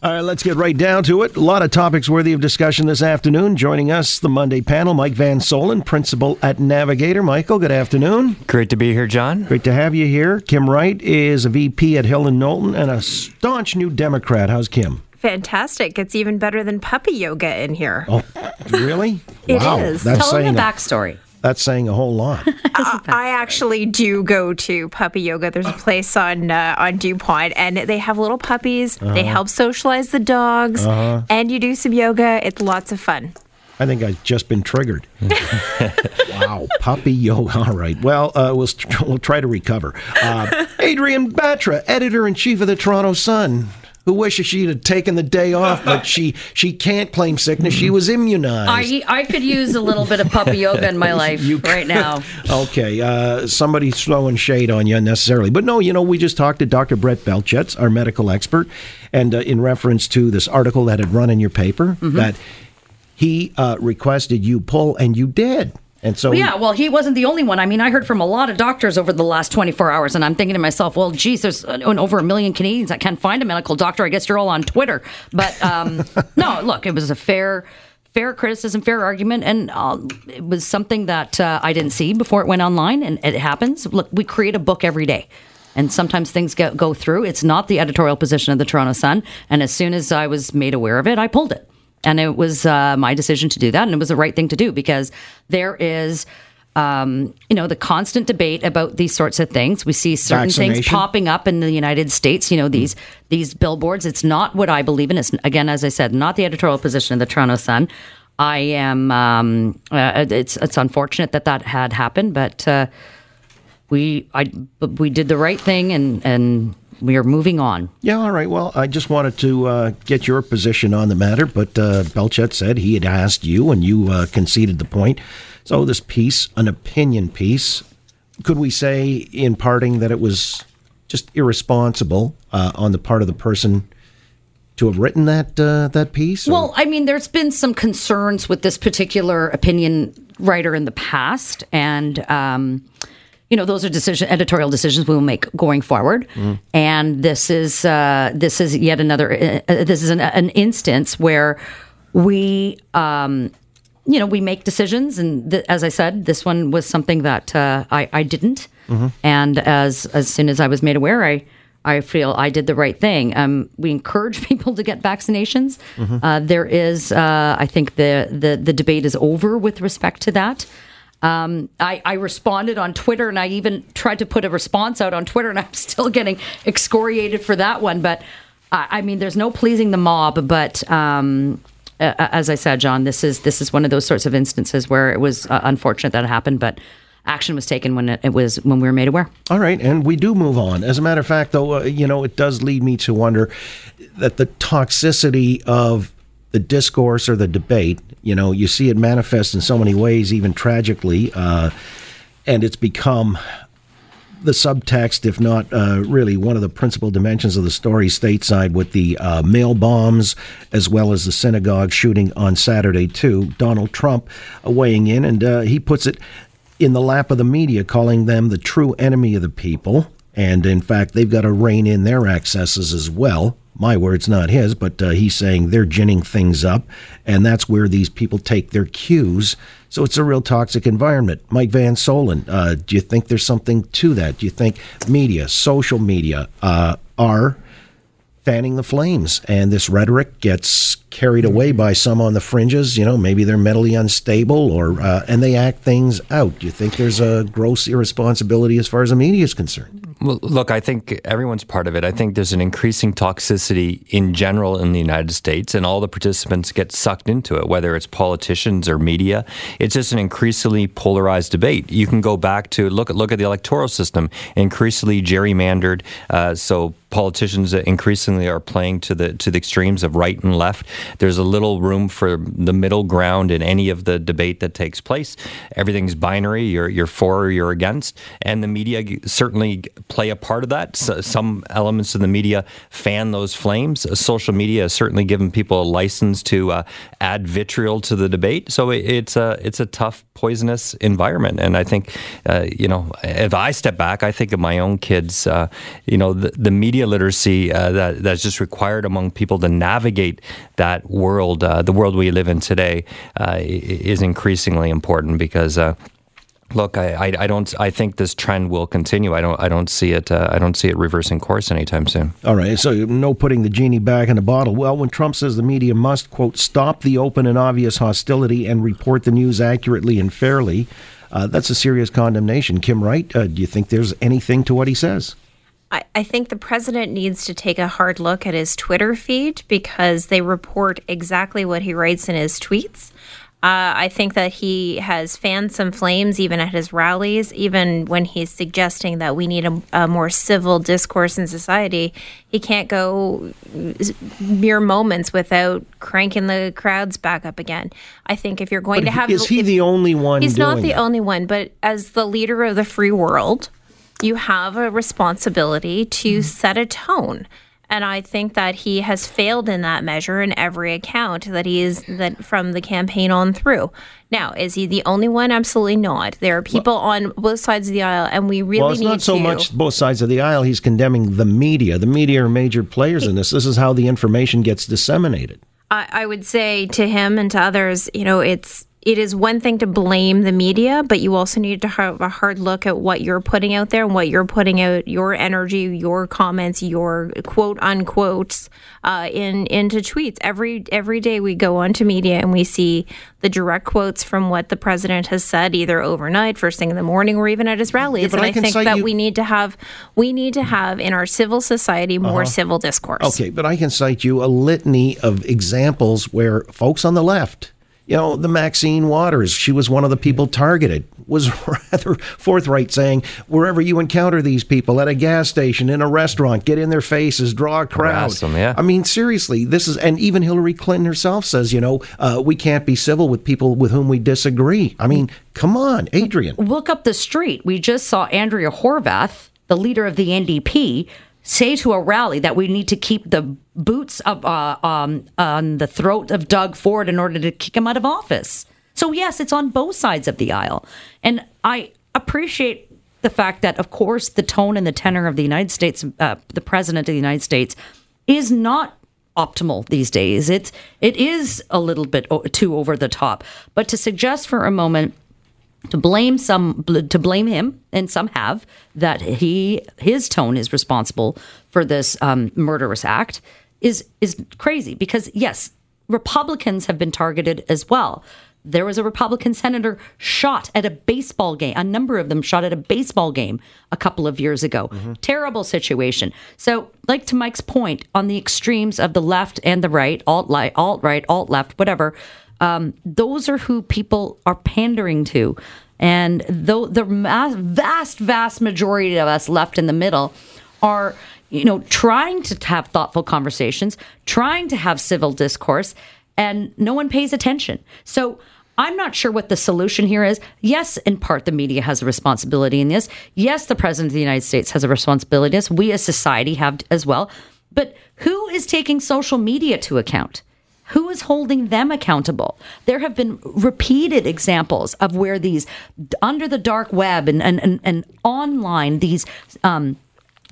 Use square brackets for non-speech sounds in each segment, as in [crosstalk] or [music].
All right, let's get right down to it. A lot of topics worthy of discussion this afternoon. Joining us, the Monday panel, Mike Van Soelen, principal at Navigator. Michael, good afternoon. Great to be here, John. Great to have you here. Kim Wright is a VP at Hill and Knowlton and a staunch new Democrat. How's Kim? Fantastic. It's even better than puppy yoga in here. Oh, really? It wow. is. That's Tell them the a- backstory. That's saying a whole lot. [laughs] I, I actually do go to puppy yoga. There's a place on uh, on Dupont, and they have little puppies. They help socialize the dogs, and you do some yoga. It's lots of fun. I think I've just been triggered. [laughs] wow, puppy yoga. All right. Well, uh, we'll we'll try to recover. Uh, [laughs] Adrienne Batra, editor in chief of the Toronto Sun, who wishes she'd have taken the day off, but she she can't claim sickness. She was immunized. I I could use a little bit of puppy yoga in my [laughs] life You right now. [laughs] Okay, uh, somebody's throwing shade on you unnecessarily. But no, you know, we just talked to Dr. Brett Belchetz, our medical expert, and uh, in reference to this article that had run in your paper, Mm-hmm. that he uh, requested you pull, and you did. And so, Yeah, well, he wasn't the only one. I mean, I heard from a lot of doctors over the last 24 hours, and I'm thinking to myself, well, geez, there's uh, over a million Canadians that can't find a medical doctor. I guess you're all on Twitter. But um, [laughs] no, look, it was a fair. Fair criticism, fair argument, and uh, it was something that uh, I didn't see before it went online, and it happens. Look, we create a book every day, and sometimes things get, go through. It's not the editorial position of the Toronto Sun, and as soon as I was made aware of it, I pulled it. And it was uh, my decision to do that, and it was the right thing to do because there is, um, you know, the constant debate about these sorts of things. We see certain things popping up in the United States. You know, these these billboards. It's not what I believe in. It's again, as I said, not the editorial position of the Toronto Sun. I am. Um, uh, it's it's unfortunate that that had happened, but uh, we I we did the right thing, and and we are moving on. yeah, all right. Well, I just wanted to uh, get your position on the matter, but uh, Belchetz said he had asked you, and you uh, conceded the point. So, this piece, an opinion piece, could we say in parting that it was just irresponsible uh, on the part of the person to have written that uh, that piece? or- Well, I mean, there's been some concerns with this particular opinion writer in the past, and um, you know, those are decision editorial decisions we will make going forward. And this is uh, this is yet another. Uh, uh, this is an, an instance where we. Um, you know, we make decisions, and th- as I said, this one was something that uh, I, I didn't. And as as soon as I was made aware, I I feel I did the right thing. Um, we encourage [laughs] people to get vaccinations. Uh, there is, uh, I think, the, the the debate is over with respect to that. Um, I, I responded on Twitter, and I even tried to put a response out on Twitter, and [laughs] I'm still getting excoriated for that one. But I, I mean, there's no pleasing the mob, but. Um, uh, as I said, John, this is this is one of those sorts of instances where it was uh, unfortunate that it happened, but action was taken when it, it was when we were made aware. All right, and we do move on. As a matter of fact, though, uh, you know, it does lead me to wonder that the toxicity of the discourse or the debate, you know, you see it manifest in so many ways, even tragically, uh, and it's become the subtext, if not uh, really one of the principal dimensions of the story stateside with the uh, mail bombs as well as the synagogue shooting on Saturday, too. Donald Trump uh, weighing in, and uh, he puts it in the lap of the media, calling them the true enemy of the people. And in fact, they've got to rein in their excesses as well. My words, not his, but uh, he's saying they're ginning things up, and that's where these people take their cues. So it's a real toxic environment. Mike Van Soelen, uh, do you think there's something to that? Do you think media, social media, uh, are fanning the flames and this rhetoric gets carried away by some on the fringes you know maybe they're mentally unstable or uh, and they act things out do you think there's a gross irresponsibility as far as the media is concerned Well, look, I think everyone's part of it. I think there's an increasing toxicity in general in the United States, and all the participants get sucked into it, whether it's politicians or media. It's just an increasingly polarized debate. You can go back to look at look at the electoral system, increasingly gerrymandered. Uh, so politicians increasingly are playing to the to the extremes of right and left. There's a little room for the middle ground in any of the debate that takes place. Everything's binary. You're you're for or you're against, and the media certainly play a part of that. So some elements of the media fan those flames. Uh, social media has certainly given people a license to uh, add vitriol to the debate. So it, it's a it's a tough, poisonous environment. And I think, uh, you know, if I step back, I think of my own kids. Uh, you know, the, the media literacy uh, that that's just required among people to navigate that world, uh, the world we live in today, is increasingly important because Look, I, I, I, don't. I think this trend will continue. I don't. I don't see it. Uh, I don't see it reversing course anytime soon. All right. So no putting the genie back in the bottle. Well, when Trump says the media must quote stop the open and obvious hostility and report the news accurately and fairly, uh, that's a serious condemnation. Kim Wright, uh, do you think there's anything to what he says? I, I think the president needs to take a hard look at his Twitter feed because they report exactly what he writes in his tweets. Uh, I think that he has fanned some flames even at his rallies, even when he's suggesting that we need a, a, more civil discourse in society. He can't go mere moments without cranking the crowds back up again. I think if you're going but to have. Is he the only one? He's not the only one, but as the leader of the free world, you have a responsibility to mm. set a tone. And I think that he has failed in that measure in every account that he is that from the campaign on through. Now, is he the only one? Absolutely not. There are people well, on both sides of the aisle, and we really well, it's need not so to, much both sides of the aisle. He's condemning the media. The media are major players in this. This is how the information gets disseminated. I, I would say to him and to others, you know, it's it is one thing to blame the media, but you also need to have a hard look at what you're putting out there and what you're putting out, your energy, your comments, your quote unquotes uh, in into tweets. Every every day we go onto media and we see the direct quotes from what the president has said, either overnight, first thing in the morning, or even at his rallies. Yeah, and I, I think that you... we need to have we need to have in our civil society more uh-huh. civil discourse. Okay, but I can cite you a litany of examples where folks on the left you know, the Maxine Waters, she was one of the people targeted, was [laughs] rather forthright saying, wherever you encounter these people, at a gas station, in a restaurant, get in their faces, draw a crowd. Them, yeah. I mean, seriously, this is, and even Hillary Clinton herself says, you know, uh, we can't be civil with people with whom we disagree. I mean, come on, Adrienne. Look up the street. We just saw Andrea Horwath, the leader of the NDP, say to a rally that we need to keep the boots of, uh, um, on the throat of Doug Ford in order to kick him out of office. So, yes, it's on both sides of the aisle. And I appreciate the fact that, of course, the tone and the tenor of the United States, uh, the president of the United States, is not optimal these days. It's it is a little bit too over the top. But to suggest for a moment to blame some to blame him and some have that he his tone is responsible for this um, murderous act is is crazy because yes republicans have been targeted as well. There was a republican senator shot at a baseball game a number of them shot at a baseball game a couple of years ago. Mm-hmm. terrible situation. So like to mike's point on the extremes of the left and the right alt right alt right alt left whatever um, those are who people are pandering to. And though the vast, vast majority of us left in the middle are, you know, trying to have thoughtful conversations, trying to have civil discourse, and no one pays attention. So I'm not sure what the solution here is. Yes, in part, the media has a responsibility in this. Yes, the president of the United States has a responsibility in this. We as society have as well. But who is taking social media to account? Who is holding them accountable? There have been repeated examples of where these under the dark web and, and, and, and online, these um,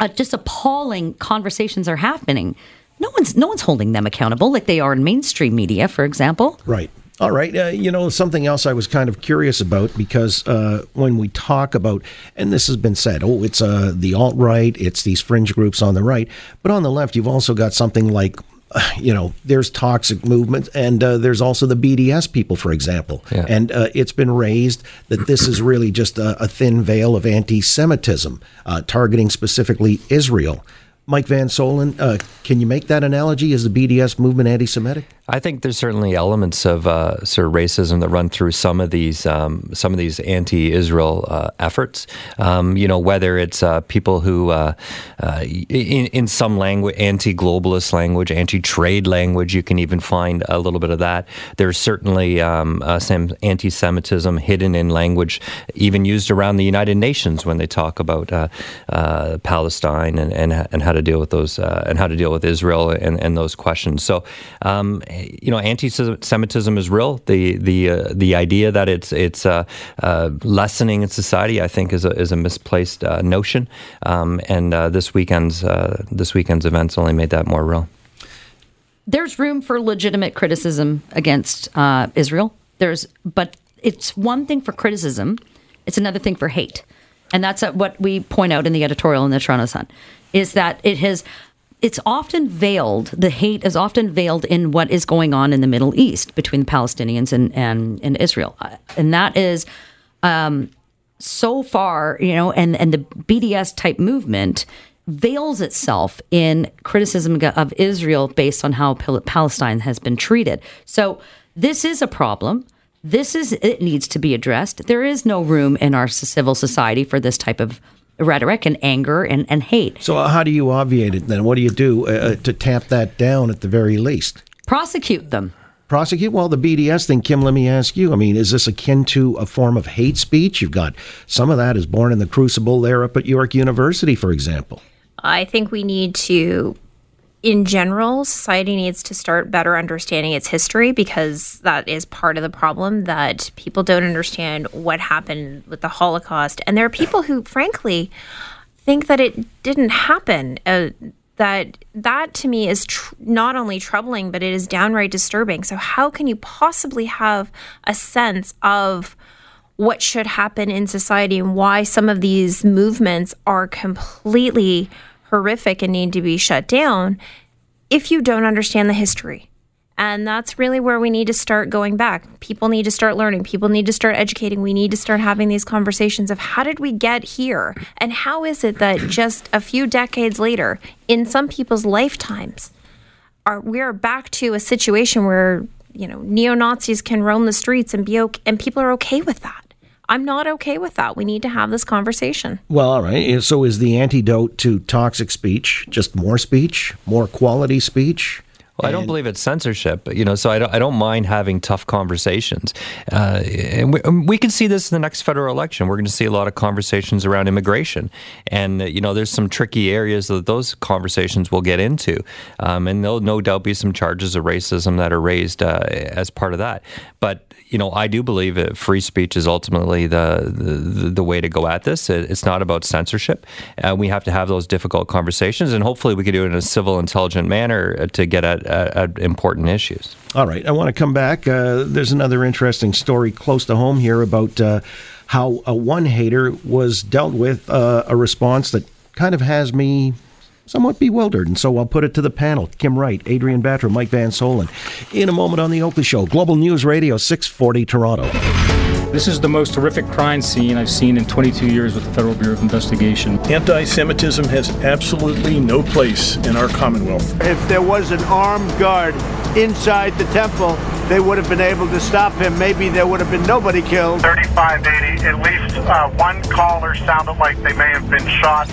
uh, just appalling conversations are happening. No one's no one's holding them accountable like they are in mainstream media, for example. Right. All right. Uh, you know, something else I was kind of curious about because uh, when we talk about, and this has been said, oh, it's uh, the alt right, it's these fringe groups on the right. But on the left, you've also got something like [sighs] you know, there's toxic movements, and uh, there's also the BDS people, for example. Yeah. And uh, it's been raised that this is really just a, a thin veil of anti Semitism, uh, targeting specifically Israel. Mike Van Soelen, uh, can you make that analogy? Is the BDS movement anti Semitic? I think there's certainly elements of uh, sort of racism that run through some of these um, some of these anti-Israel uh, efforts. Um, you know, whether it's uh, people who, uh, uh, in, in some language, anti-globalist language, anti-trade language, you can even find a little bit of that. There's certainly um, uh, some anti-Semitism hidden in language, even used around the United Nations when they talk about Palestine and, and and how to deal with those and how to deal with Israel and, and those questions. So. You know, anti-Semitism is real. The the uh, the idea that it's it's uh, uh, lessening in society, I think, is a, is a misplaced uh, notion. Um, and uh, this weekend's uh, this weekend's events only made that more real. There's room for legitimate criticism against Israel. There's, but it's one thing for criticism; it's another thing for hate, and that's what we point out in the editorial in the Toronto Sun. Is that it has it's often veiled, the hate is often veiled in what is going on in the Middle East between the Palestinians and, and, and Israel. Uh, and that is um, so far, you know, and, and the BDS type movement veils itself in criticism of Israel based on how Palestine has been treated. So this is a problem. This is it needs to be addressed. There is no room in our civil society for this type of rhetoric and anger and, and hate. So, uh, how do you obviate it then? What do you do uh, uh, to tap that down at the very least? Prosecute them. Prosecute? Well, the BDS thing, Kim, let me ask you. I mean, is this akin to a form of hate speech? You've got some of that is born in the crucible there up at York University, for example. I think we need to in general, society needs to start better understanding its history because that is part of the problem that people don't understand what happened with the Holocaust. And there are people who, frankly, think that it didn't happen. Uh, that that to me is tr- not only troubling, but it is downright disturbing. So, how can you possibly have a sense of what should happen in society and why some of these movements are completely horrific and need to be shut down if you don't understand the history. And that's really where we need to start going back. People need to start learning. People need to start educating. We need to start having these conversations of how did we get here? And how is it that just a few decades later, in some people's lifetimes, are we are back to a situation where, you know, neo-Nazis can roam the streets and be okay, and people are okay with that. I'm not okay with that. We need to have this conversation. Well, all right. So is the antidote to toxic speech just more speech, more quality speech? Well, I don't believe it's censorship, you know. So I don't, I don't mind having tough conversations, uh, and we, um, we, can see this in the next federal election. We're going to see a lot of conversations around immigration, and uh, you know, there's some tricky areas that those conversations will get into, um, and there'll no doubt be some charges of racism that are raised uh, as part of that. But you know, I do believe that free speech is ultimately the the, the way to go at this. It's not about censorship. Uh, we have to have those difficult conversations, and hopefully, we can do it in a civil, intelligent manner uh, to get at, at, at important issues. All right, I want to come back. Uh, there's another interesting story close to home here about uh, how a one hater was dealt with. Uh, a response that kind of has me somewhat bewildered. And so I'll put it to the panel Kim Wright, Adrienne Batra, Mike Van Soelen. In a moment on The Oakley Show, Global News Radio, 640 Toronto. This is the most horrific crime scene I've seen in 22 years with the Federal Bureau of Investigation. Anti Semitism has absolutely no place in our Commonwealth. If there was an armed guard inside the temple, they would have been able to stop him. Maybe there would have been nobody killed. 3580, at least uh, one caller sounded like they may have been shot.